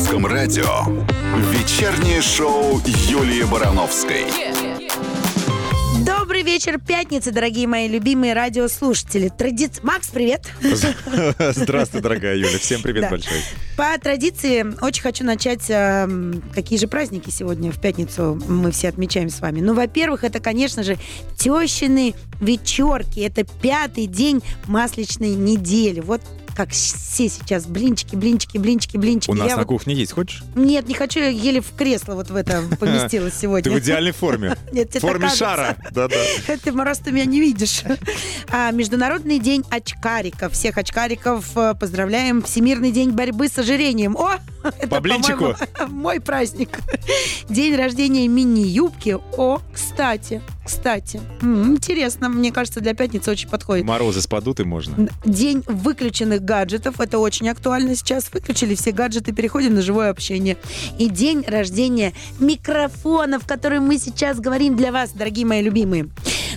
русском радио. Вечернее шоу Юлии Барановской. Добрый вечер, пятница, дорогие мои любимые радиослушатели. Тради... Макс, привет. Здравствуй, дорогая Юля. Всем привет Да. большой. По традиции, очень хочу начать, эм, какие же праздники сегодня в пятницу мы все отмечаем с вами. Ну, во-первых, это, конечно же, тещины вечерки. Это пятый день масличной недели. Вот как все сейчас блинчики, блинчики, блинчики, блинчики. У нас Я на вот- кухне есть, хочешь? Нет, не хочу, я еле в кресло вот в это поместилась сегодня. Ты в идеальной форме. Нет, тебе В форме шара. Да-да. Ты, Мороз, ты меня не видишь. А, Международный день очкариков. Всех очкариков э, поздравляем. Всемирный день борьбы с ожирением. О, это, По блинчику. мой праздник. День рождения мини-юбки. О, кстати, кстати. Интересно, мне кажется, для пятницы очень подходит. Морозы спадут и можно. День выключенных гаджетов. Это очень актуально сейчас. Выключили все гаджеты, переходим на живое общение. И день рождения микрофонов, которые мы сейчас говорим для вас, дорогие мои любимые.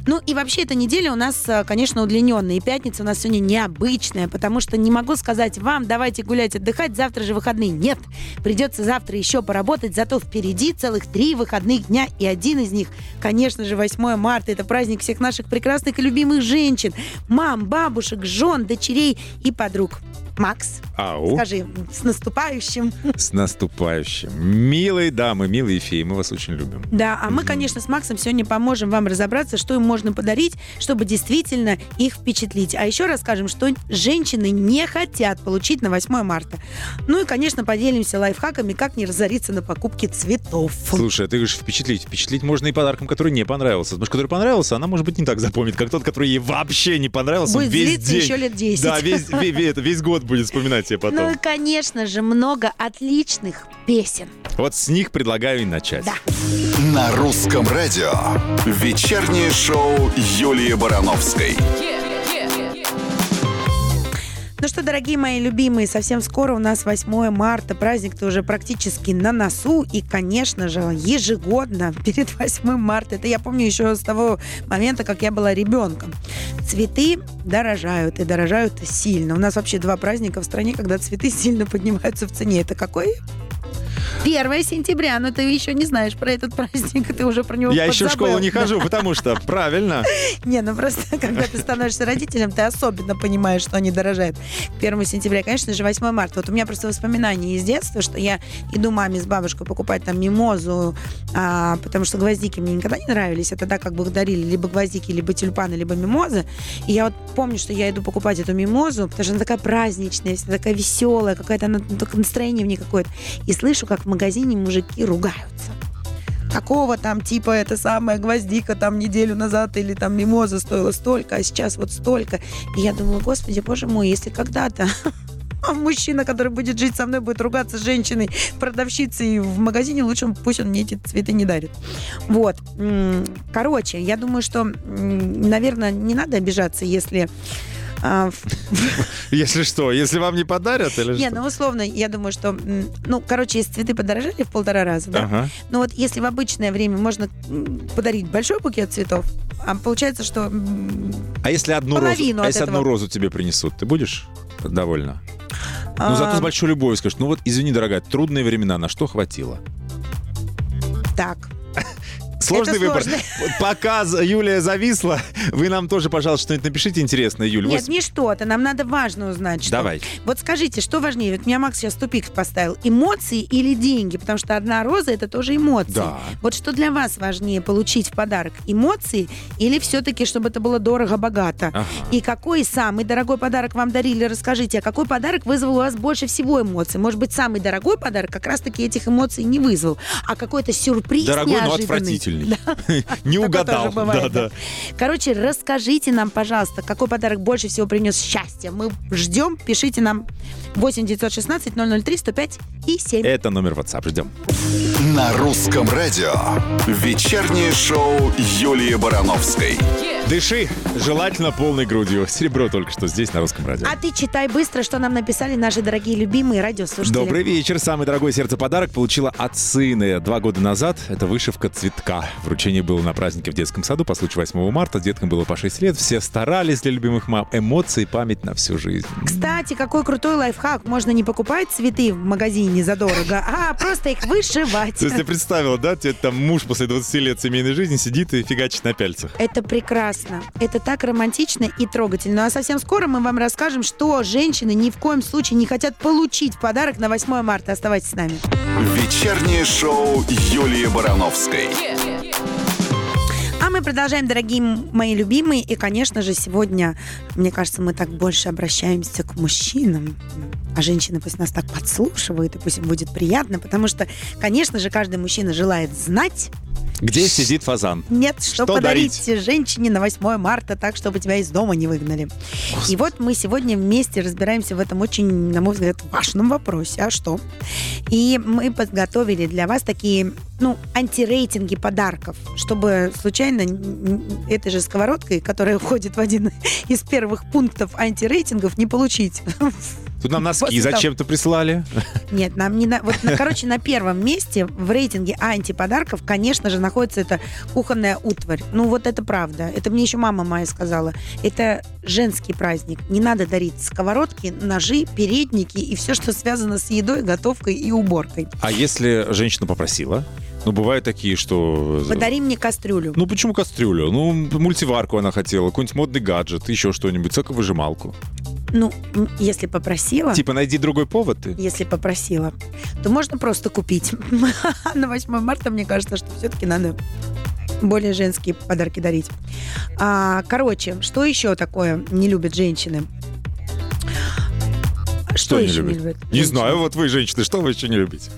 Ну и вообще эта неделя у нас, а, конечно, удлиненная. И пятница у нас сегодня необычная, потому что не могу сказать вам, давайте гулять, отдыхать, завтра же выходные. Нет, придется завтра еще поработать, зато впереди целых три выходных дня. И один из них, конечно же, 8 марта. Это праздник всех наших прекрасных и любимых женщин. Мам, бабушек, жен, дочерей и подруг. Макс, Ау. скажи, с наступающим. С наступающим. Милые дамы, милые феи, мы вас очень любим. Да, а мы, конечно, с Максом сегодня поможем вам разобраться, что им можно подарить, чтобы действительно их впечатлить. А еще расскажем, что женщины не хотят получить на 8 марта. Ну и, конечно, поделимся лайфхаками, как не разориться на покупке цветов. Слушай, а ты говоришь впечатлить. Впечатлить можно и подарком, который не понравился. Потому что который понравился, она, может быть, не так запомнит, как тот, который ей вообще не понравился. Будет весь злиться день. еще лет 10. Да, весь, ве- ве- это, весь год будет вспоминать тебе потом. Ну и, конечно же, много отличных песен. Вот с них предлагаю и начать. Да. На русском радио. Вечернее шоу Юлии Барановской. Ну что, дорогие мои любимые, совсем скоро у нас 8 марта. Праздник-то уже практически на носу. И, конечно же, ежегодно перед 8 марта, это я помню еще с того момента, как я была ребенком, цветы дорожают. И дорожают сильно. У нас вообще два праздника в стране, когда цветы сильно поднимаются в цене. Это какой? 1 сентября, но ты еще не знаешь про этот праздник, ты уже про него Я еще в школу не хожу, потому что, правильно, Не, ну просто, когда ты становишься родителем, ты особенно понимаешь, что они дорожают. К 1 сентября, конечно же, 8 марта. Вот у меня просто воспоминания из детства, что я иду маме с бабушкой покупать там мимозу, а, потому что гвоздики мне никогда не нравились, а тогда как бы дарили либо гвоздики, либо тюльпаны, либо мимозы. И я вот помню, что я иду покупать эту мимозу, потому что она такая праздничная, такая веселая, какая-то она, ну, настроение в ней какое-то. И слышу, как в магазине мужики ругаются какого там типа это самая гвоздика там неделю назад или там мимоза стоила столько, а сейчас вот столько. И я думала, господи, боже мой, если когда-то мужчина, который будет жить со мной, будет ругаться с женщиной, продавщицей в магазине, лучше пусть он мне эти цветы не дарит. Вот. Короче, я думаю, что, наверное, не надо обижаться, если если что, если вам не подарят или не, что? ну условно, я думаю, что, ну, короче, если цветы подорожали в полтора раза, да, ну вот если в обычное время можно подарить большой букет цветов, а получается, что А если одну розу, а если одну розу тебе принесут, ты будешь довольна? Ну, а, зато с большой любовью скажешь, ну вот, извини, дорогая, трудные времена, на что хватило? так. Сложный Это выбор. сложно. Вот Пока Юлия зависла, вы нам тоже, пожалуйста, что-нибудь напишите интересное, Юль. Нет, Вот- не что-то, нам надо важно узнать, что. Давай. Вот скажите, что важнее? Вот меня Макс сейчас тупик поставил. Эмоции или деньги? Потому что одна роза это тоже эмоции. Да. Вот что для вас важнее получить в подарок? Эмоции или все-таки, чтобы это было дорого-богато? Ага. И какой самый дорогой подарок вам дарили? Расскажите, а какой подарок вызвал у вас больше всего эмоций? Может быть, самый дорогой подарок как раз-таки этих эмоций не вызвал, а какой-то сюрприз Дорогой, но неожиданный. Отвратительный. Не угадал. тоже бывает, Да, да. Короче, расскажите нам, пожалуйста, какой подарок больше всего принес счастье. Мы ждем, пишите нам 8 916 003 105 и 7. Это номер WhatsApp. Ждем. На русском радио. Вечернее шоу Юлии Барановской. Дыши, желательно полной грудью. Серебро только что здесь, на русском радио. А ты читай быстро, что нам написали наши дорогие любимые радиослушатели. Добрый вечер. Самый дорогой сердце подарок получила от сына два года назад. Это вышивка цветка. Да, вручение было на празднике в детском саду по случаю 8 марта. Деткам было по 6 лет. Все старались для любимых мам. Эмоции, память на всю жизнь. Кстати, какой крутой лайфхак. Можно не покупать цветы в магазине задорого, а просто их вышивать. То есть ты представила, да, тебе там муж после 20 лет семейной жизни сидит и фигачит на пяльцах. Это прекрасно. Это так романтично и трогательно. Ну, а совсем скоро мы вам расскажем, что женщины ни в коем случае не хотят получить в подарок на 8 марта. Оставайтесь с нами. Вечернее шоу Юлии Барановской. А мы продолжаем, дорогие мои любимые. И, конечно же, сегодня, мне кажется, мы так больше обращаемся к мужчинам. А женщины пусть нас так подслушивают, и пусть им будет приятно, потому что, конечно же, каждый мужчина желает знать, Где сидит фазан? нет, что, Что подарить дарить? женщине на 8 марта, так, чтобы тебя из дома не выгнали. И вот мы сегодня вместе разбираемся в этом очень, на мой взгляд, важном вопросе. А что? И мы подготовили для вас такие, ну, антирейтинги подарков, чтобы случайно этой же сковородкой, которая входит в один из первых пунктов антирейтингов, не получить. Тут нам носки После зачем-то прислали. Нет, нам не на... Вот, на- короче, на первом месте в рейтинге антиподарков, конечно же, находится эта кухонная утварь. Ну, вот это правда. Это мне еще мама моя сказала. Это женский праздник. Не надо дарить сковородки, ножи, передники и все, что связано с едой, готовкой и уборкой. А если женщина попросила? Ну, бывают такие, что... Подари мне кастрюлю. Ну, почему кастрюлю? Ну, мультиварку она хотела, какой-нибудь модный гаджет, еще что-нибудь, соковыжималку. Ну, если попросила... Типа, найди другой повод ты. Если попросила, то можно просто купить. На 8 марта, мне кажется, что все-таки надо более женские подарки дарить. А, короче, что еще такое не любят женщины? Что не еще любят? не любят? Не знаю, вот вы, женщины, что вы еще не любите?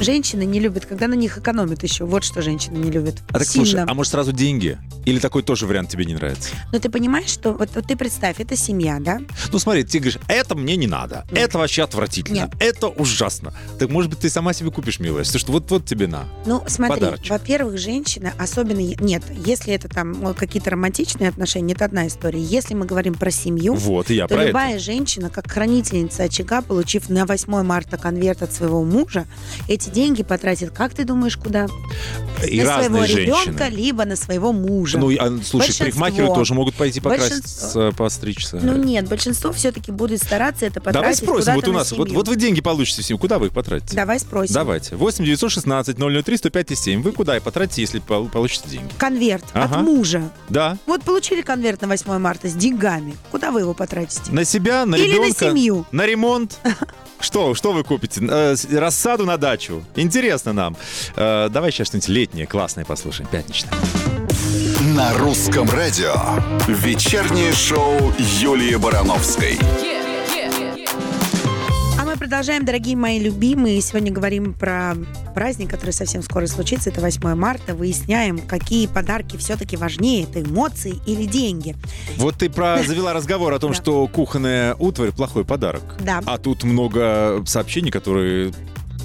Женщины не любят, когда на них экономят еще. Вот что женщины не любят. А так Сильно. слушай, а может сразу деньги? Или такой тоже вариант тебе не нравится? Но ты понимаешь, что... Вот, вот ты представь, это семья, да? Ну смотри, ты говоришь, это мне не надо, Нет. это вообще отвратительно, Нет. это ужасно. Так может быть ты сама себе купишь, милая, что что вот-вот тебе на. Ну, смотри, Подарочек. во-первых, женщина, особенно... Нет, если это там э, какие-то романтичные отношения, это одна история. Если мы говорим про семью, Вот, и я то про любая женщина, как хранительница очага, получив на 8 марта конверт от своего мужа, эти деньги потратит, как ты думаешь, куда? И на своего разные ребенка, женщины. либо на своего мужа. Ну, а, слушай, парикмахеры тоже могут пойти Большинство. покраситься, постричься. Ну нет, большинство все-таки будет стараться это потратить Давай спросим, вот у на нас, вот, вот вы деньги получите в семью, куда вы их потратите? Давай спросим. Давайте. 8 916 003 105 7. Вы куда и потратите, если пол- получите деньги? Конверт Ага. от мужа. Да. Вот получили конверт на 8 марта с деньгами. Куда вы его потратите? На себя, на Или на ребенка? семью. На ремонт? Что, что вы купите? Э, рассаду на дачу? Интересно нам. Э, давай сейчас что-нибудь летнее, классное послушаем, пятничное. На русском радио. Вечернее шоу Юлии Барановской. Мы продолжаем, дорогие мои любимые. Сегодня говорим про праздник, который совсем скоро случится. Это 8 марта. Выясняем, какие подарки все-таки важнее. Это эмоции или деньги. Вот ты про завела разговор о том, Да. что кухонная утварь плохой подарок. Да. А тут много сообщений, которые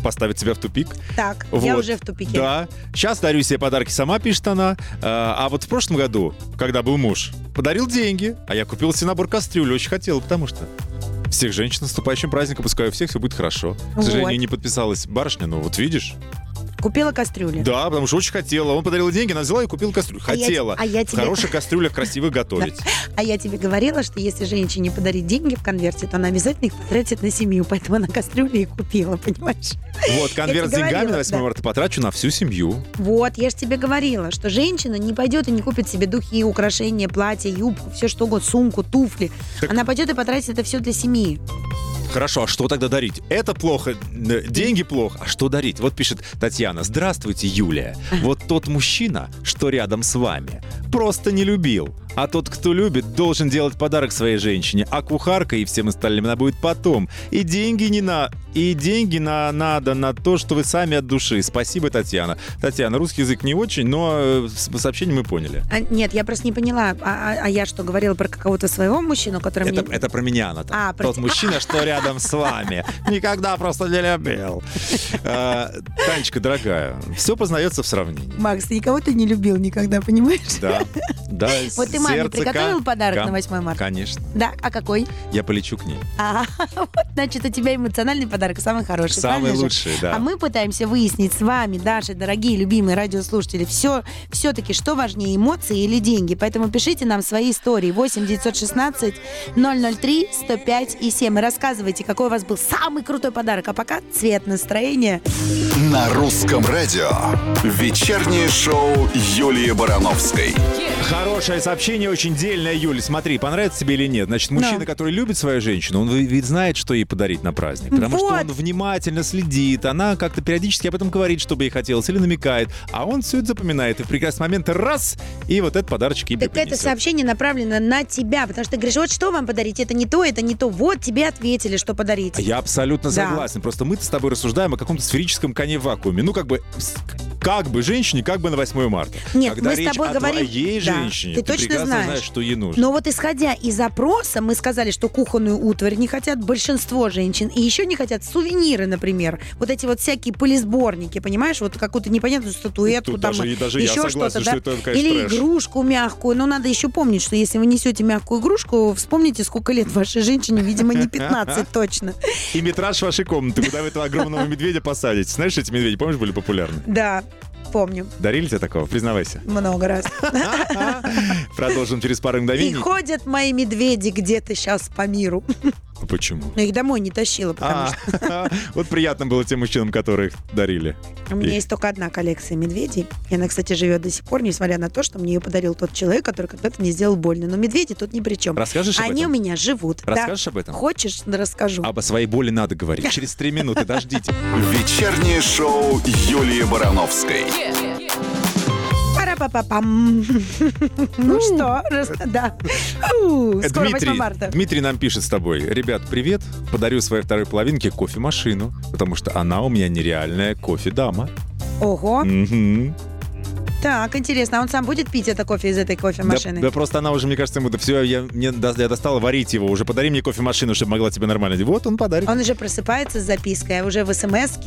поставят тебя в тупик. Так, я Вот. уже в тупике. Да. Сейчас дарю себе подарки сама, пишет она. А а вот в прошлом году, когда был муж, подарил деньги, а я купил себе набор кастрюль. Очень хотел, потому что всех женщин с наступающим праздником, пускай у всех все будет хорошо. К Вот. сожалению, не подписалась барышня, но вот видишь. Купила кастрюли. Да, потому что очень хотела. Он подарил деньги, она взяла и купила кастрюлю. А я- Хотела. а я В тебе- хороших кастрюлях красивых готовить. А я тебе говорила, что если женщине подарить деньги в конверте, то она обязательно их потратит на семью. Поэтому она кастрюли и купила, понимаешь? Вот, конверт с деньгами говорила, на 8 да. марта потрачу на всю семью. Вот, я же тебе говорила, что женщина не пойдет и не купит себе духи, украшения, платье, юбку, все что угодно, сумку, туфли. Так- Она пойдет и потратит это все для семьи. Хорошо, а что тогда дарить? Это плохо, деньги плохо. А что дарить? Вот пишет Татьяна. Здравствуйте, Юлия. Вот тот мужчина, что рядом с вами, просто не любил. А тот, кто любит, должен делать подарок своей женщине, а кухарка и всем остальным она будет потом. И деньги не на... И деньги на... надо на то, что вы сами от души. Спасибо, Татьяна. Татьяна, русский язык не очень, но э, сообщение мы поняли. А, нет, я просто не поняла. А, а- а я что, говорила про какого-то своего мужчину, который Это, мне... это про меня она там. А, про Тот мужчина, что рядом с вами. Никогда просто не любил. А, Танечка, дорогая, все познается в сравнении. Макс, никого ты не любил никогда, понимаешь? Да. Да, Вот ты маме сердце, приготовил ка- подарок ка- на 8 марта? Конечно. Да, а какой? Я полечу к ней. А, вот, значит, у тебя эмоциональный подарок самый хороший. Самый правильно же? лучший, да. А мы пытаемся выяснить с вами, наши дорогие, любимые радиослушатели, все, все-таки, что важнее, эмоции или деньги. Поэтому пишите нам свои истории. 8 916 003 105 и 7. И рассказывайте, какой у вас был самый крутой подарок. А пока цвет настроения. На русском радио. Вечернее шоу Юлии Барановской. Хорошее сообщение, очень дельное, Юль. Смотри, понравится тебе или нет. Значит, мужчина, Да. который любит свою женщину, он ведь знает, что ей подарить на праздник. Потому что Вот. он внимательно следит. Она как-то периодически об этом говорит, что бы ей хотелось, или намекает. А он все это запоминает. И в прекрасный момент раз, и вот этот подарочек ей Так это преподнесет. сообщение направлено на тебя, потому что ты говоришь, вот что вам подарить, это не то, это не то. Вот тебе ответили, что подарить. Я абсолютно Да. согласен. Просто мы с тобой рассуждаем о каком-то сферическом коне в вакууме. Ну, как бы, как бы женщине, как бы на 8 марта. Нет, Когда мы с тобой говорим- твоей Да, женщине, ты точно прекрасно знаешь. знаешь, что ей нужно. Но вот исходя из запроса, мы сказали, что кухонную утварь не хотят большинство женщин. И еще не хотят сувениры, например. Вот эти вот всякие пылесборники, понимаешь? Вот какую-то непонятную статуэтку Тут там. даже- даже я еще согласен, что-то, что да? это, конечно, Или трэш. игрушку мягкую. Но надо еще помнить, что если вы несете мягкую игрушку, вспомните, сколько лет вашей женщине, видимо, не 15 точно. И метраж вашей комнаты, куда вы этого огромного медведя посадите. Знаешь, эти медведи, помнишь, были популярны? Да, помню. Дарили тебе такого? Признавайся. Много раз. Продолжим через пару И мгновений. ходят мои медведи где-то сейчас по миру. Почему? Но их домой не тащила, потому А, что вот приятно было тем мужчинам, которых дарили. у меня есть только одна коллекция медведей. И она, кстати, живет до сих пор, несмотря на то, что мне ее подарил тот человек, который когда-то мне сделал больно. Но медведи тут ни при чем. Расскажешь об Они у меня живут. Расскажешь об этом? Хочешь, расскажу. Об своей боли надо говорить. Через три минуты, дождите. Вечернее шоу Юлии Барановской. Пара-па-па-пам. Ну что, да. Скоро 8 Дмитрий, марта. Дмитрий нам пишет с тобой. Ребят, привет. Подарю своей второй половинке кофемашину, потому что она у меня нереальная кофе-дама. Ого. Мгм. Так, интересно, а он сам будет пить это кофе из этой Да, кофемашины? да просто она уже, мне кажется, ему да все, я, мне, да, я достала варить его, уже подари мне кофемашину, чтобы могла тебе нормально. делать». Вот он подарит. Он уже просыпается с запиской, уже в смс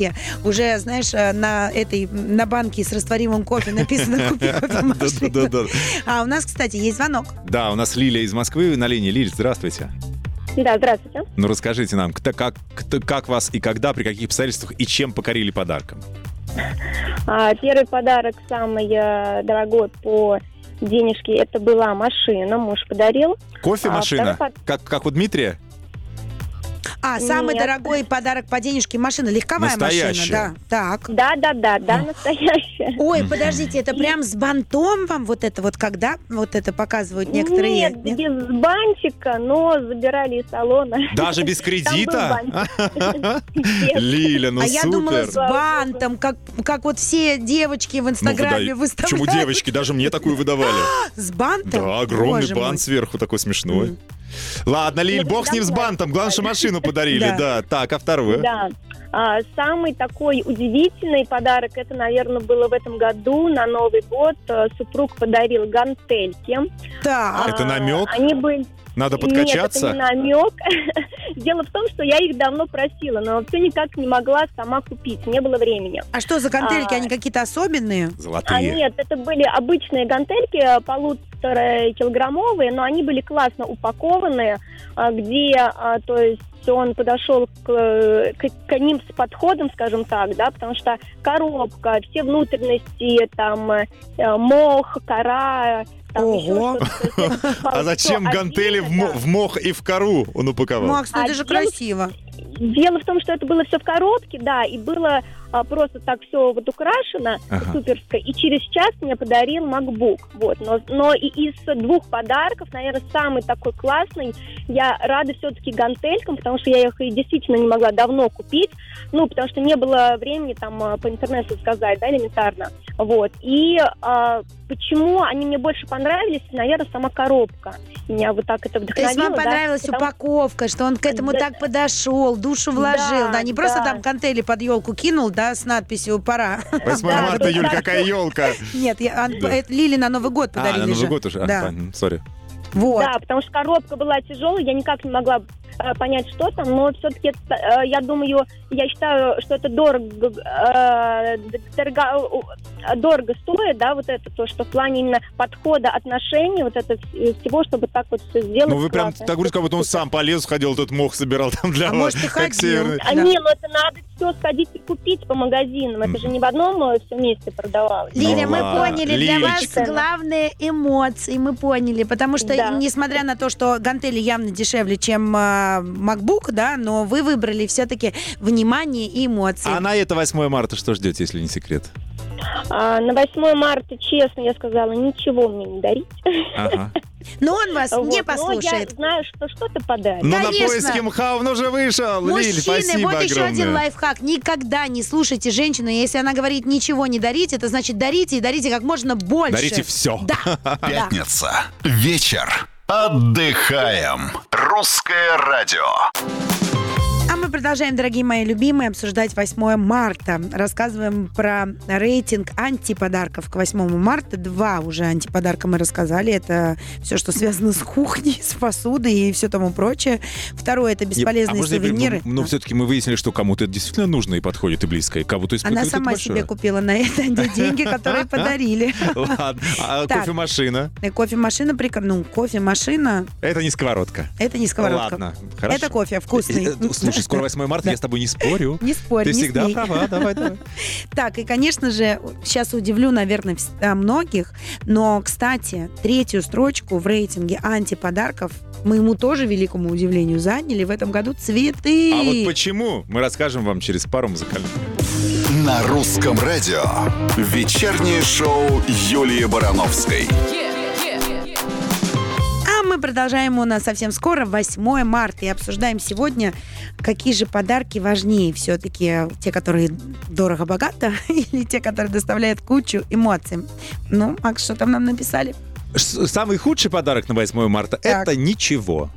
уже, знаешь, э, на этой, на банке с растворимым кофе написано «Купи кофемашину». А у нас, кстати, есть звонок. Да, у нас Лилия из Москвы на линии. Лиль, здравствуйте. Да, здравствуйте. Ну расскажите нам, кто, как, кто- как вас и когда, при каких обстоятельствах и чем покорили подарком? А, первый подарок самый э, дорогой по денежке это была машина, муж подарил. Кофемашина? второй Как, как у Дмитрия? А, самый Нет. дорогой подарок по денежке машина, легковая машина, Настоящая. да. Так. Да, да, да, да, настоящая. Ой, подождите, это прям с бантом вам вот это вот когда вот это показывают некоторые? Нет, без бантика, но забирали из салона. Даже без кредита? Нет. Лиля, ну а я думала с супер. бантом, как, как вот все девочки в Ну, Инстаграме выставляют. Почему девочки? Даже мне такую выдавали. С бантом? Да, огромный бант сверху такой смешной. Ладно, Лиль, Ну, бог с ним с бантом. Главное, что машину подарили, Да. да. Так, а второе? Да. А, самый такой удивительный подарок, это, наверное, было в этом году на Новый год. Э, Супруг подарил гантельки. Это А, намек? Они были... Надо Нет, это подкачаться? не намек. Дело в том, что я их давно просила, но все никак не могла сама купить. Не было времени. А что за гантельки? А. Они какие-то особенные? А Золотые. нет, это были обычные гантельки, э, полутора килограммовые, но они были классно упакованные, а, где, а, то есть он подошел к, э, к, к ним с подходом, скажем так, да, потому что коробка, все внутренности, там э, э, мох, кора, там Ого. А зачем гантели в, мох и в кору он упаковал? Макс, ну это же красиво. Дело в том, что это было все в коробке, да, и было а, просто так все вот украшено, Ага. суперско, и через час мне подарил MacBook, вот, но, но и из двух подарков, наверное, самый такой классный, я рада все-таки гантелькам, потому что я их и действительно не могла давно купить, ну, потому что не было времени там а, по интернету сказать, да, элементарно, вот, и а, почему они мне больше понравились, наверное, сама коробка, меня вот так это То вдохновило, есть вам да, понравилась потому- упаковка, что он к этому Да. так подошел, душу вложил, да, Да, не просто да. там гантели под елку кинул, да, с надписью «пора». 8 Да, марта, да, Юль, да. какая елка. Нет, Да. это Лили на Новый год А, подарили на Новый год уже? А, Да. Сори. Вот. Да, потому что коробка была тяжелая, я никак не могла э, понять, что там, но все-таки э, я думаю, я считаю, что это дорого, э, дорого, дорого стоит, да, вот это то, что в плане именно подхода, отношений, вот это всего, чтобы так вот все сделать. Ну вы прям так говорите, как будто он сам полез, ходил, тут мох собирал там для а вас. Может, и как ходил. северный. А не, ну это надо все сходить и купить по магазинам. Это же не в одном все вместе продавалось. Лиля, мы ладно. поняли, для вас Лилечка. главные эмоции, мы поняли, потому что, Да. несмотря на то, что гантели явно дешевле, чем а, MacBook, да, но вы выбрали все-таки внимание и эмоции. А на это 8 марта что ждете, если не секрет? А, на 8 марта, честно, я сказала, ничего мне не дарить. Ага. Но он вас Вот. не Но послушает. я знаю, что что-то подарит. Ну на поиски МХА он уже вышел. Лиль, Мужчины, спасибо вот еще один огромное. лайфхак. Никогда не слушайте женщину. Если она говорит ничего не дарите, это значит дарите и дарите как можно больше. Дарите все. Да. Пятница. Вечер. Отдыхаем. Русское радио. А продолжаем, дорогие мои любимые, обсуждать 8 марта. Рассказываем про рейтинг антиподарков к 8 марта. Два уже антиподарка мы рассказали. Это все, что связано с кухней, с посудой и все тому прочее. Второе – это бесполезные а можно я говорю, сувениры. Ну, ну, все-таки мы выяснили, что кому-то это действительно нужно и подходит, и близко, и кого-то Она сама это себе большое. купила на это деньги, которые подарили. Ладно. А кофемашина? И Кофемашина прекрасно. Ну, кофемашина Это не сковородка. – это не сковородка. Ладно, хорошо. Это кофе вкусный. Э, э, Слушай, скоро 8 марта, я с тобой не спорю. Не спорь, Ты не всегда права, давай, давай. Так, и, конечно же, сейчас удивлю, наверное, а, многих, но, кстати, третью строчку в рейтинге антиподарков моему тоже великому удивлению заняли в этом году цветы. А вот почему, мы расскажем вам через пару музыкальных. На русском радио. Вечернее шоу Юлии Барановской. Мы продолжаем у нас совсем скоро, 8 марта, и обсуждаем сегодня, какие же подарки важнее все-таки, те, которые дорого-богато, или те, которые доставляют кучу эмоций. Ну, Макс, что там нам написали? Самый худший подарок на 8 марта Так. это ничего.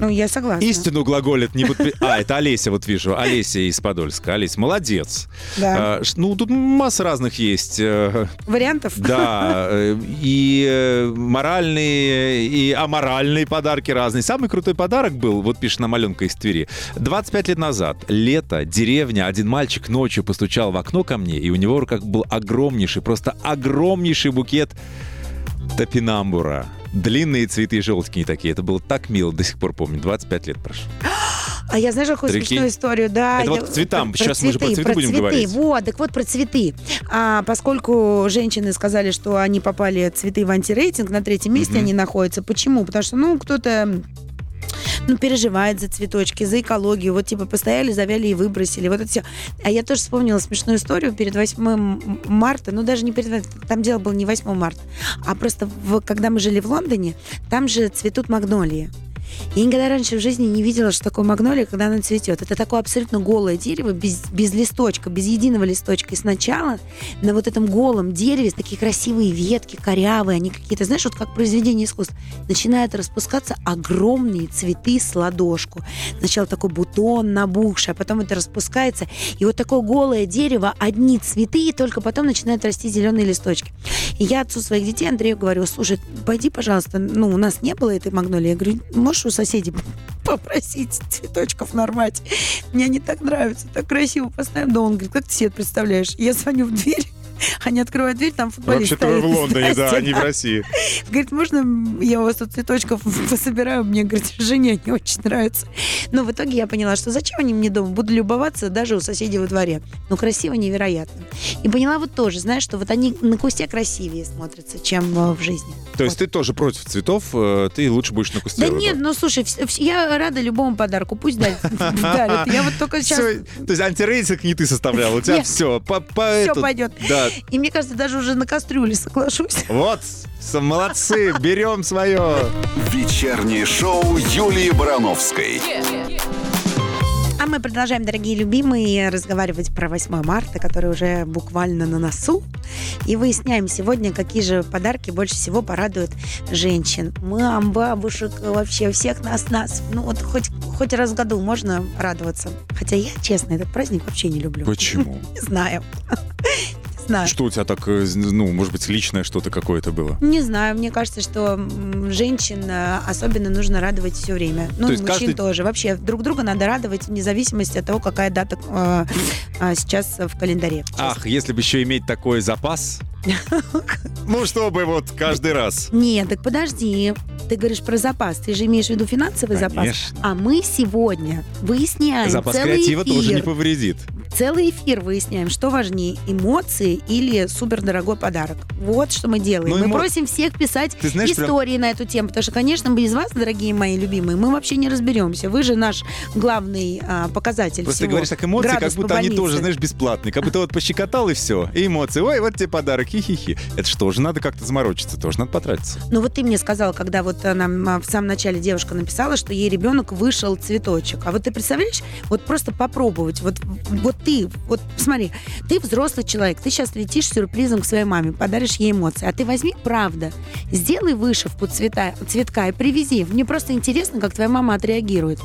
Ну, я согласна. Истину глаголит не подпи- А, это Олеся, вот вижу. Олеся из Подольска. Олесь, молодец. Да. А, ну, тут масса разных есть. э, Вариантов? Да, э, и э, моральные, и аморальные подарки разные. Самый крутой подарок был, вот пишет нам Аленка из Твери. 25 лет назад, лето, деревня, один мальчик ночью постучал в окно ко мне, и у него в руках был огромнейший, просто огромнейший букет топинамбура. Длинные цветы желтенькие такие. Это было так мило, до сих пор помню. 25 лет прошло. А я знаешь, какую Прикинь. смешную историю? Да, Это я- вот к цветам. Сейчас мы же про цветы будем цветы. говорить. Вот, так вот про цветы. А, поскольку женщины сказали, что они попали цветы в антирейтинг, на третьем месте Мгм. они находятся. Почему? Потому что, ну, кто-то ну, переживает за цветочки, за экологию. Вот, типа, постояли, завяли и выбросили. Вот это все. А я тоже вспомнила смешную историю перед 8 марта. Ну, даже не перед... Там дело было не 8 марта. А просто, в- когда мы жили в Лондоне, там же цветут магнолии. Я никогда раньше в жизни не видела, что такое магнолия, когда она цветет. Это такое абсолютно голое дерево, без, без листочка, без единого листочка. И сначала на вот этом голом дереве такие красивые ветки, корявые, они какие-то, знаешь, вот как произведение искусства, начинают распускаться огромные цветы с ладошку. Сначала такой бутон набухший, а потом это распускается. И вот такое голое дерево, одни цветы, и только потом начинают расти зеленые листочки. И я отцу своих детей, Андрею, говорю, слушай, пойди, пожалуйста, ну, у нас не было этой магнолии. Я говорю, можешь у соседей попросить цветочков нарвать? Мне они так нравятся, так красиво поставим. Да он говорит, как ты себе это представляешь? Я звоню в дверь, они открывают дверь, там футболист Вообще-то вы в. Лондоне, да, Здрасте, а в России. Говорит, можно я у вас тут цветочков пособираю? Мне, говорит, жене не очень нравится. Но в итоге я поняла, что зачем они мне дома? Буду любоваться даже у соседей во дворе. Ну, красиво невероятно. И поняла вот тоже, знаешь, что вот они на кусте красивее смотрятся, чем э, в жизни. То есть ты тоже против цветов, э, ты лучше будешь на кусте. Да нет, ну слушай, я рада любому подарку, пусть дарят. Я вот только сейчас то есть антирейтинг не ты составлял, у тебя все. Все пойдет. Да, И мне кажется, даже уже на кастрюле соглашусь. вот, молодцы, берем свое. Вечернее шоу Юлии Барановской. А мы продолжаем, дорогие любимые, разговаривать про 8 марта, который уже буквально на носу. И выясняем сегодня, какие же подарки больше всего порадуют женщин. Мам, бабушек, вообще всех нас, нас. Ну вот хоть, хоть раз в году можно радоваться. Хотя я, честно, этот праздник вообще не люблю. Почему? Не знаю. Знаю. Что у тебя так, э, ну, может быть, личное что-то какое-то было? Не знаю, мне кажется, что женщин э, особенно нужно радовать все время. Ну, То и есть мужчин каждый- тоже. Вообще, друг друга надо радовать вне зависимости от того, какая дата э, э, сейчас в календаре. Ах, если бы еще иметь такой запас. Ну, чтобы вот каждый раз. Нет, так подожди. Ты говоришь про запас. Ты же имеешь в виду финансовый запас. Конечно. А мы сегодня выясняем Запас целый креатива эфир. тоже не повредит. Целый эфир выясняем, что важнее, эмоции или супердорогой подарок. Вот что мы делаем. Ну, мы эмо- просим всех писать Ты знаешь, прям- истории на эту тему, потому что, конечно, без вас, дорогие мои любимые, мы вообще не разберемся. Вы же наш главный а, показатель Просто ты всего. говоришь так эмоции, Градус как будто они тоже, знаешь, бесплатные. Как будто вот пощекотал и все. И эмоции. Ой, вот тебе подарок, хи-хи-хи. Это что же, надо как-то заморочиться, тоже надо потратиться. Ну вот ты мне сказала, когда вот нам а, в самом начале девушка написала, что ей ребенок вышел цветочек. А вот ты представляешь, вот просто попробовать. Вот, вот ты, вот смотри, ты взрослый человек, ты сейчас летишь сюрпризом к своей маме, подаришь ей эмоции. А ты возьми, правда, сделай вышивку цвета, цветка и привези. Мне просто интересно, как твоя мама отреагирует.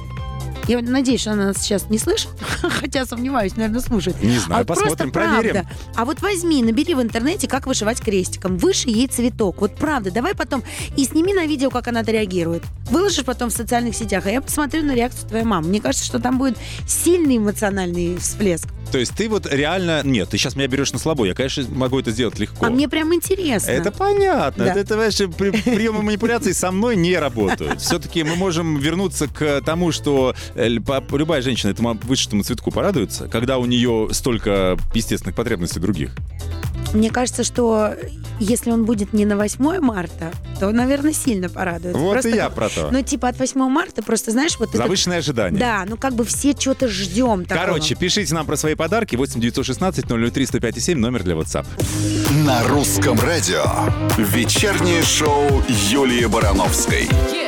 Я надеюсь, что она нас сейчас не слышит, хотя сомневаюсь, наверное, слушает. Не знаю, А посмотрим, просто проверим. правда. А вот возьми, набери в интернете, как вышивать крестиком. Выши ей цветок. Вот правда. Давай потом и сними на видео, как она отреагирует. Выложишь потом в социальных сетях, а я посмотрю на реакцию твоей мамы. Мне кажется, что там будет сильный эмоциональный всплеск. То есть ты вот реально... Нет, ты сейчас меня берешь на слабо. Я, конечно, могу это сделать легко. А мне прям интересно. Это понятно. Да. Это, это ваши при- приемы манипуляции со мной не работают. Все-таки мы можем вернуться к тому, что э, любая женщина этому вышитому цветку порадуется, когда у нее столько естественных потребностей других. Мне кажется, что если он будет не на 8 марта, то, наверное, сильно порадует. Вот Просто и я про то. Ну, типа от 8 марта, просто знаешь, вот это... Завышенное ожидание. Да, ну как бы все что-то ждем такого. Короче, пишите нам про свои подарки. 8 916 003 105 7 номер для WhatsApp. На русском радио. Вечернее шоу Юлии Барановской. Мы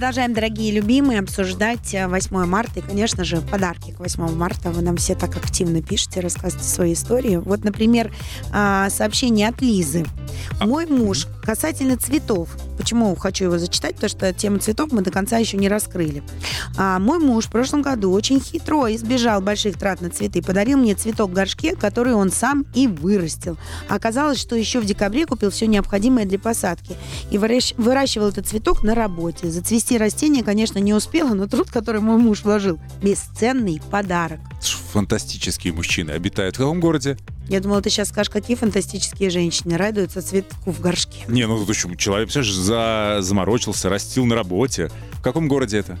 продолжаем, дорогие любимые, обсуждать э, 8 марта и, конечно же, подарки к 8 марта. Вы нам все так активно пишете, рассказываете свои истории. Вот, например, а, сообщение от Лизы. Мой муж касательно цветов. Почему хочу его зачитать? Потому что тему цветов мы до конца еще не раскрыли. А, мой муж в прошлом году очень хитро избежал больших трат на цветы. Подарил мне цветок в горшке, который он сам и вырастил. Оказалось, что еще в декабре купил все необходимое для посадки. И выращ- выращивал этот цветок на работе. Зацвести растение, конечно, не успела, но труд, который мой муж вложил, бесценный подарок. Фантастические мужчины обитают в каком городе? Я думала, ты сейчас скажешь, какие фантастические женщины радуются цветку в горшке. Не, ну тут еще человек, представляешь, за... заморочился, растил на работе. В каком городе это?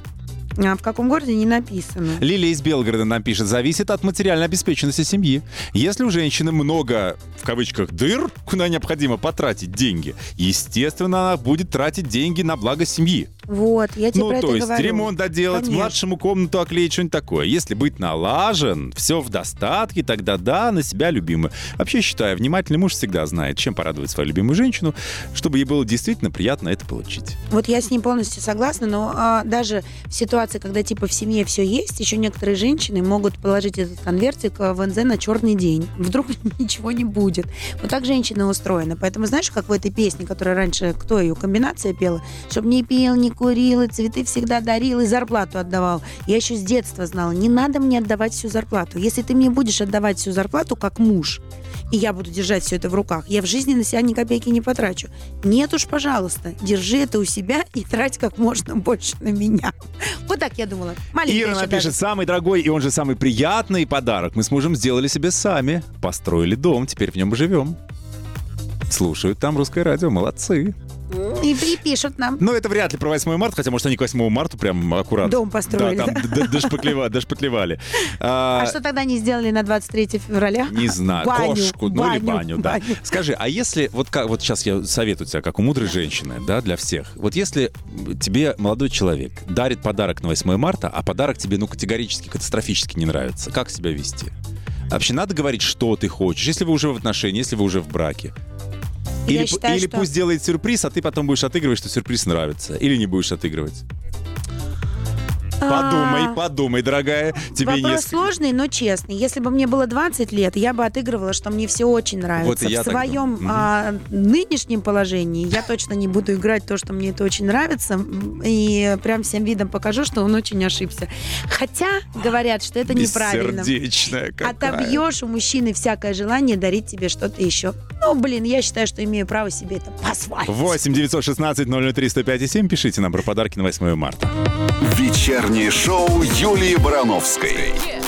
А в каком городе не написано. Лилия из Белгорода нам пишет, зависит от материальной обеспеченности семьи. Если у женщины много, в кавычках, дыр, куда необходимо потратить деньги, естественно, она будет тратить деньги на благо семьи. Вот, я тебе ну, про это то есть говорю. ремонт доделать, Конечно. младшему комнату оклеить, что-нибудь такое. Если быть налажен, все в достатке, тогда да, на себя любимый. Вообще считаю, внимательный муж всегда знает, чем порадовать свою любимую женщину, чтобы ей было действительно приятно это получить. Вот я с ним полностью согласна, но а, даже в ситуации, когда типа в семье все есть, еще некоторые женщины могут положить этот конвертик а, в НЗ на черный день. Вдруг ничего не будет. Вот так женщина устроена. Поэтому знаешь, как в этой песне, которая раньше, кто ее, комбинация пела? Чтоб не пил, не курил, и цветы всегда дарил, и зарплату отдавал. Я еще с детства знала, не надо мне отдавать всю зарплату. Если ты мне будешь отдавать всю зарплату как муж, и я буду держать все это в руках, я в жизни на себя ни копейки не потрачу. Нет уж, пожалуйста, держи это у себя и трать как можно больше на меня. Вот так я думала. Маленькая Ира напишет, даже. самый дорогой и он же самый приятный подарок мы с мужем сделали себе сами. Построили дом, теперь в нем живем. Слушают там русское радио, молодцы. И припишут нам. Но это вряд ли про 8 марта, хотя, может, они к 8 марта прям аккуратно. Дом построили, Да, там да? д- д- дошпаклева- дошпаклевали. А А, что тогда не сделали на 23 февраля? Не знаю, Баню, кошку, ну или баню, баню, да. баню. Скажи, а если, вот как, вот сейчас я советую тебя, как у мудрой женщины, да, для всех. Вот если тебе молодой человек дарит подарок на 8 марта, а подарок тебе, ну, категорически, катастрофически не нравится, как себя вести? Вообще надо говорить, что ты хочешь, если вы уже в отношении, если вы уже в браке. Я Или, считаю, или что- пусть делает сюрприз, а ты потом будешь отыгрывать, что сюрприз нравится. Или не будешь отыгрывать. Подумай, А, подумай, дорогая. Тебе Вопрос несколько- сложный, но честный. Если бы мне было 20 лет, я бы отыгрывала, что мне все очень нравится. Вот В своем а, нынешнем положении я точно не буду играть то, что мне это очень нравится. И прям всем видом покажу, что он очень ошибся. Хотя говорят, что это неправильно. Какая. Отобьешь у мужчины всякое желание дарить тебе что-то еще. Ну, блин, я считаю, что имею право себе это позволить. 8 916 003 105 7 пишите нам про подарки на 8 марта. Вечернее шоу Юлии Барановской.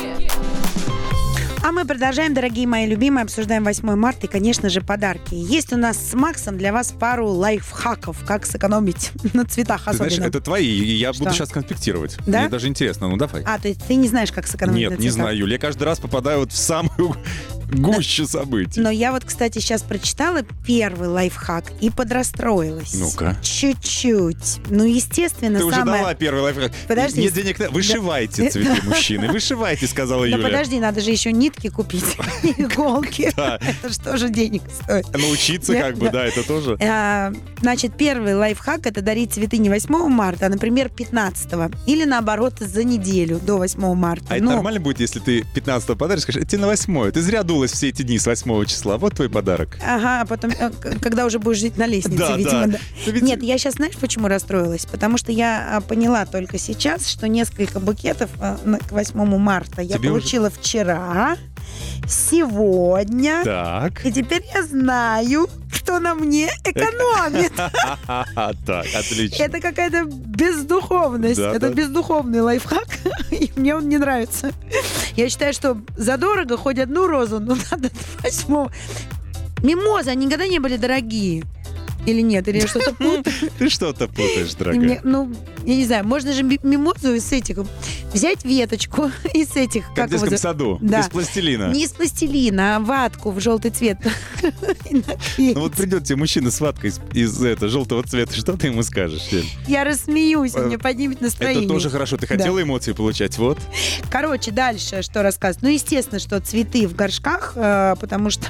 А мы продолжаем, дорогие мои любимые, обсуждаем 8 марта и, конечно же, подарки. Есть у нас с Максом для вас пару лайфхаков, как сэкономить на цветах Ты особенно. знаешь, это твои, и я Что? буду сейчас конспектировать. Да? Мне даже интересно, ну давай. А, то есть ты не знаешь, как сэкономить на Нет, не цветах? знаю, Юля, я каждый раз попадаю вот в самую гущу событий. Но я вот, кстати, сейчас прочитала первый лайфхак и подрастроилась. Ну-ка. Чуть-чуть. Ну, естественно, Ты уже самое... дала первый лайфхак. Подожди. Нет денег. на- Вышивайте Да. цветы, мужчины. Вышивайте, сказала Юля. подожди, надо же еще нитки купить, иголки. Да. Это что же денег стоит? Научиться как бы, да. это тоже. А, Значит, первый лайфхак это дарить цветы не 8 марта, а, например, 15 или наоборот за неделю до 8 марта. А это нормально будет, если ты 15 подаришь, скажешь, это на 8 Ты зря дулась все эти дни с 8 числа. Вот твой подарок. Ага, а потом, э, когда уже будешь жить на лестнице, видимо, Нет, я сейчас, знаешь, почему расстроилась? Потому что я а, поняла только сейчас, что несколько букетов а, к 8 марта я Тебе уже- получила вчера, сегодня. Так. И теперь я знаю, кто на мне экономит. Так, отлично. Это какая-то бездуховность. Да, это да. бездуховный лайфхак. И мне он не нравится. Я считаю, что задорого хоть одну розу, но надо восьмого. Мимозы, они никогда не были дорогие. Или нет? Или что-то путаю? Ты что-то путаешь, дорогая. ну, я не знаю, можно же ми- мимозу из этих, взять веточку из этих, Как в его детском саду. Да. Из пластилина. Не из пластилина, а ватку в желтый цвет. Ну вот придет тебе мужчина с ваткой из, из это, желтого цвета, что ты ему скажешь? Эль? Я рассмеюсь, Э, мне поднимет настроение. Это тоже хорошо. Ты Да. хотела эмоции получать? Вот. Короче, дальше что рассказывать? Ну, естественно, что цветы в горшках, э, потому что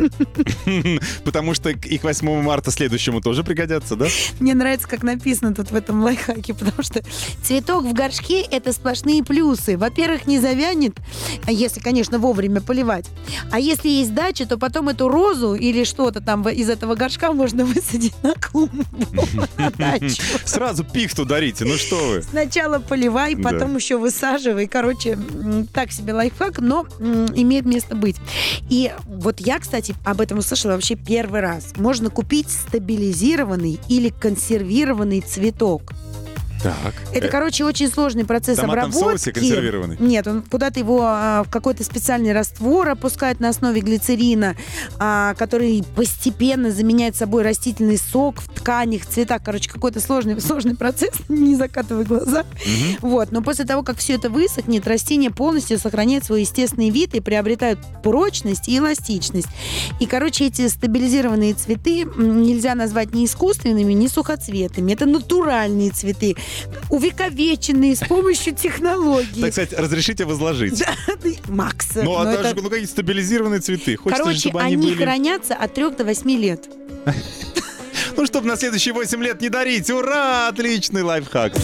Потому что их 8 марта следующему тоже пригодятся, да? мне нравится, как написано тут в этом лайфхаке, потому что цветок в горшке — это сплошные плюсы. Во-первых, не завянет, если, конечно, вовремя поливать. А если есть дача, то потом эту розу или что-то там из этого горшка можно высадить на клумбу, на дачу. Сразу пихту дарите, ну что вы. Сначала поливай, Да. потом еще высаживай. Короче, так себе лайфхак, но имеет место быть. И вот я, кстати, об этом услышала вообще первый раз. Можно купить стабилизированный или консервированный цветок. Так. Это, Э, короче, очень сложный процесс томатном обработки. соусе консервированный? Нет, он куда-то его а, в какой-то специальный раствор опускают на основе глицерина, а, который постепенно заменяет собой растительный сок в тканях, цветах. Короче, какой-то сложный, сложный процесс. Не закатывай глаза. Вот. Но после того, как все это высохнет, растения полностью сохраняют свой естественный вид и приобретают прочность и эластичность. И, короче, эти стабилизированные цветы нельзя назвать ни искусственными, ни сухоцветными. Это натуральные цветы, увековеченные с помощью технологий. Так сказать, разрешите возложить. Да, Макс, Ну, а ну даже это- ну, какие стабилизированные цветы. Хочется, Короче, чтобы они, они, были... хранятся от 3 до 8 лет. Ну, чтобы на следующие 8 лет не дарить. Ура! Отличный лайфхак.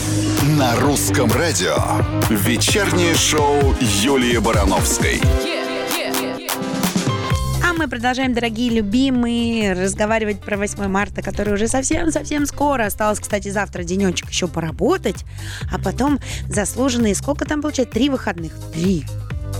На русском радио. Вечернее шоу Юлии Барановской. Продолжаем, дорогие любимые, разговаривать про 8 марта, который уже совсем-совсем скоро. Осталось, кстати, завтра денечек еще поработать, а потом заслуженные, сколько там получается? Три выходных. Три.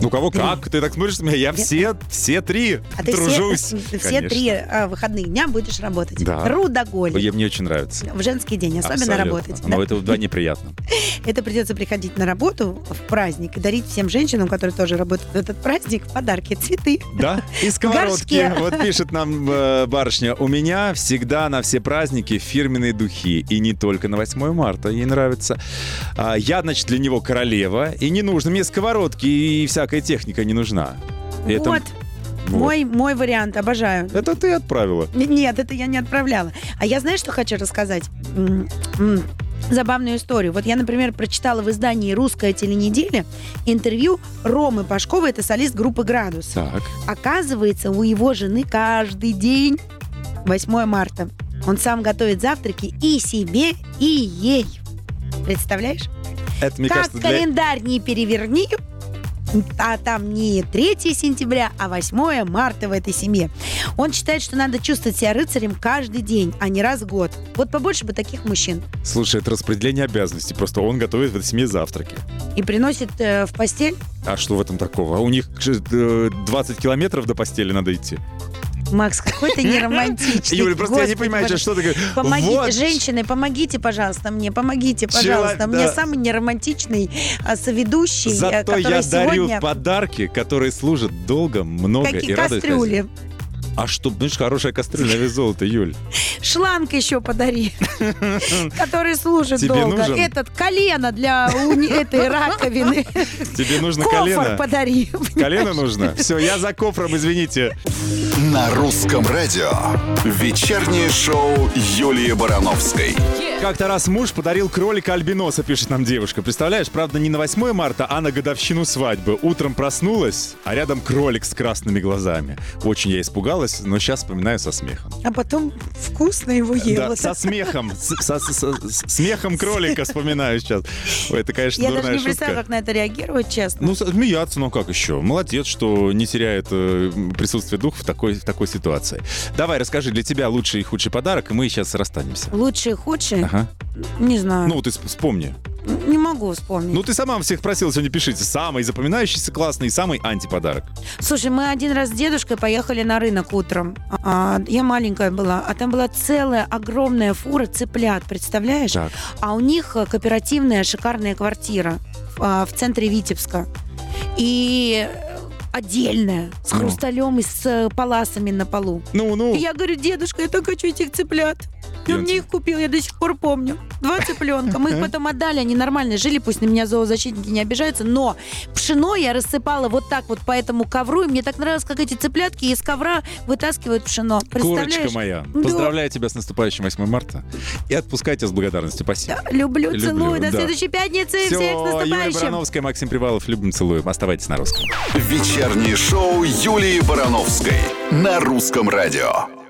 Ну, кого как? Ты так смотришь на меня. Я все, все три А ты тружусь. все, все Конечно. три а, выходных дня будешь работать. Да. Трудоголик. Ой, Мне очень нравится. В женский день особенно Абсолютно. работать. Но да. это вдвойне приятно. Это придется приходить на работу в праздник и дарить всем женщинам, которые тоже работают в этот праздник, подарки, цветы. Да? И сковородки. Вот пишет нам э, барышня. У меня всегда на все праздники фирменные духи. И не только на 8 марта. Ей нравится. А, я, значит, для него королева. И не нужно мне сковородки и всякая техника не нужна. И это- вот. вот. Мой, мой вариант, обожаю. Это ты отправила. Нет, это я не отправляла. А я знаешь, что хочу рассказать? Забавную историю. Вот я, например, прочитала в издании «Русская теленеделя» интервью Ромы Пашковой, это солист группы «Градус». Так. Оказывается, у его жены каждый день 8 марта. Он сам готовит завтраки и себе, и ей. Представляешь? Это, мне как кажется, для... календарь не переверни, а там не 3 сентября, а 8 марта в этой семье. Он считает, что надо чувствовать себя рыцарем каждый день, а не раз в год. Вот побольше бы таких мужчин. Слушай, это распределение обязанностей. Просто он готовит в этой семье завтраки. И приносит э, в постель. А что в этом такого? А у них э, 20 километров до постели надо идти. Макс, какой ты неромантичный. Юля, просто я не Господи, понимаю, боже. что ты говоришь. Помогите, Вот женщины, помогите, пожалуйста, мне, помогите, пожалуйста. Чело- Мне да. самый неромантичный а, соведущий, э, Зато который я дарю сегодня... подарки, которые служат долго, много Какие и радуют кастрюли? А что, знаешь, хорошая кастрюля на вес золота, Юль. Шланг еще подари, который служит Тебе долго. нужен? Этот колено для уни- этой раковины. Тебе нужно Кофр колено? подари. Колено нужно? Все, я за кофром, извините. На русском радио. Вечернее шоу Юлии Барановской. Как-то раз муж подарил кролика альбиноса, пишет нам девушка. Представляешь, правда, не на 8 марта, а на годовщину свадьбы. Утром проснулась, а рядом кролик с красными глазами. Очень я испугалась, но сейчас вспоминаю со смехом. А потом вкусно его ела. Да, со смехом. Со- со- со- смехом кролика вспоминаю сейчас. Ой, это, конечно, Я дурная даже не шутка. представляю, как на это реагировать, честно. Ну, смеяться, ну как еще? Молодец, что не теряет э, присутствие духа в такой, в такой ситуации. Давай, расскажи, для тебя лучший и худший подарок, и мы сейчас расстанемся. Лучший и худший? Ага. Не знаю. Ну, ты сп- вспомни. Не могу вспомнить. Ну, ты сама всех просила сегодня пишите. Самый запоминающийся классный и самый антиподарок. Слушай, мы один раз с дедушкой поехали на рынок утром. А, я маленькая была, а там была целая огромная фура цыплят, представляешь? Так. А у них э, кооперативная шикарная квартира а, в центре Витебска. И отдельная, с Ну. хрусталем и с э, паласами на полу. Ну, ну. И я говорю, дедушка, я так хочу этих цыплят. И И он он мне их купил, я до сих пор помню. Два цыпленка. Мы их потом отдали, они нормально жили, пусть на меня зоозащитники не обижаются, но пшено я рассыпала вот так вот по этому ковру, и мне так нравилось, как эти цыплятки из ковра вытаскивают пшено. Курочка моя, Да. поздравляю тебя с наступающим 8 марта и отпускайте с благодарностью. Спасибо. Люблю, Люблю, целую. До да. следующей пятницы. Все, Всех с Юлия наступающим. Барановская, Максим Привалов. Любим, целуем. Оставайтесь на русском. Вечернее шоу Юлии Барановской. На русском радио.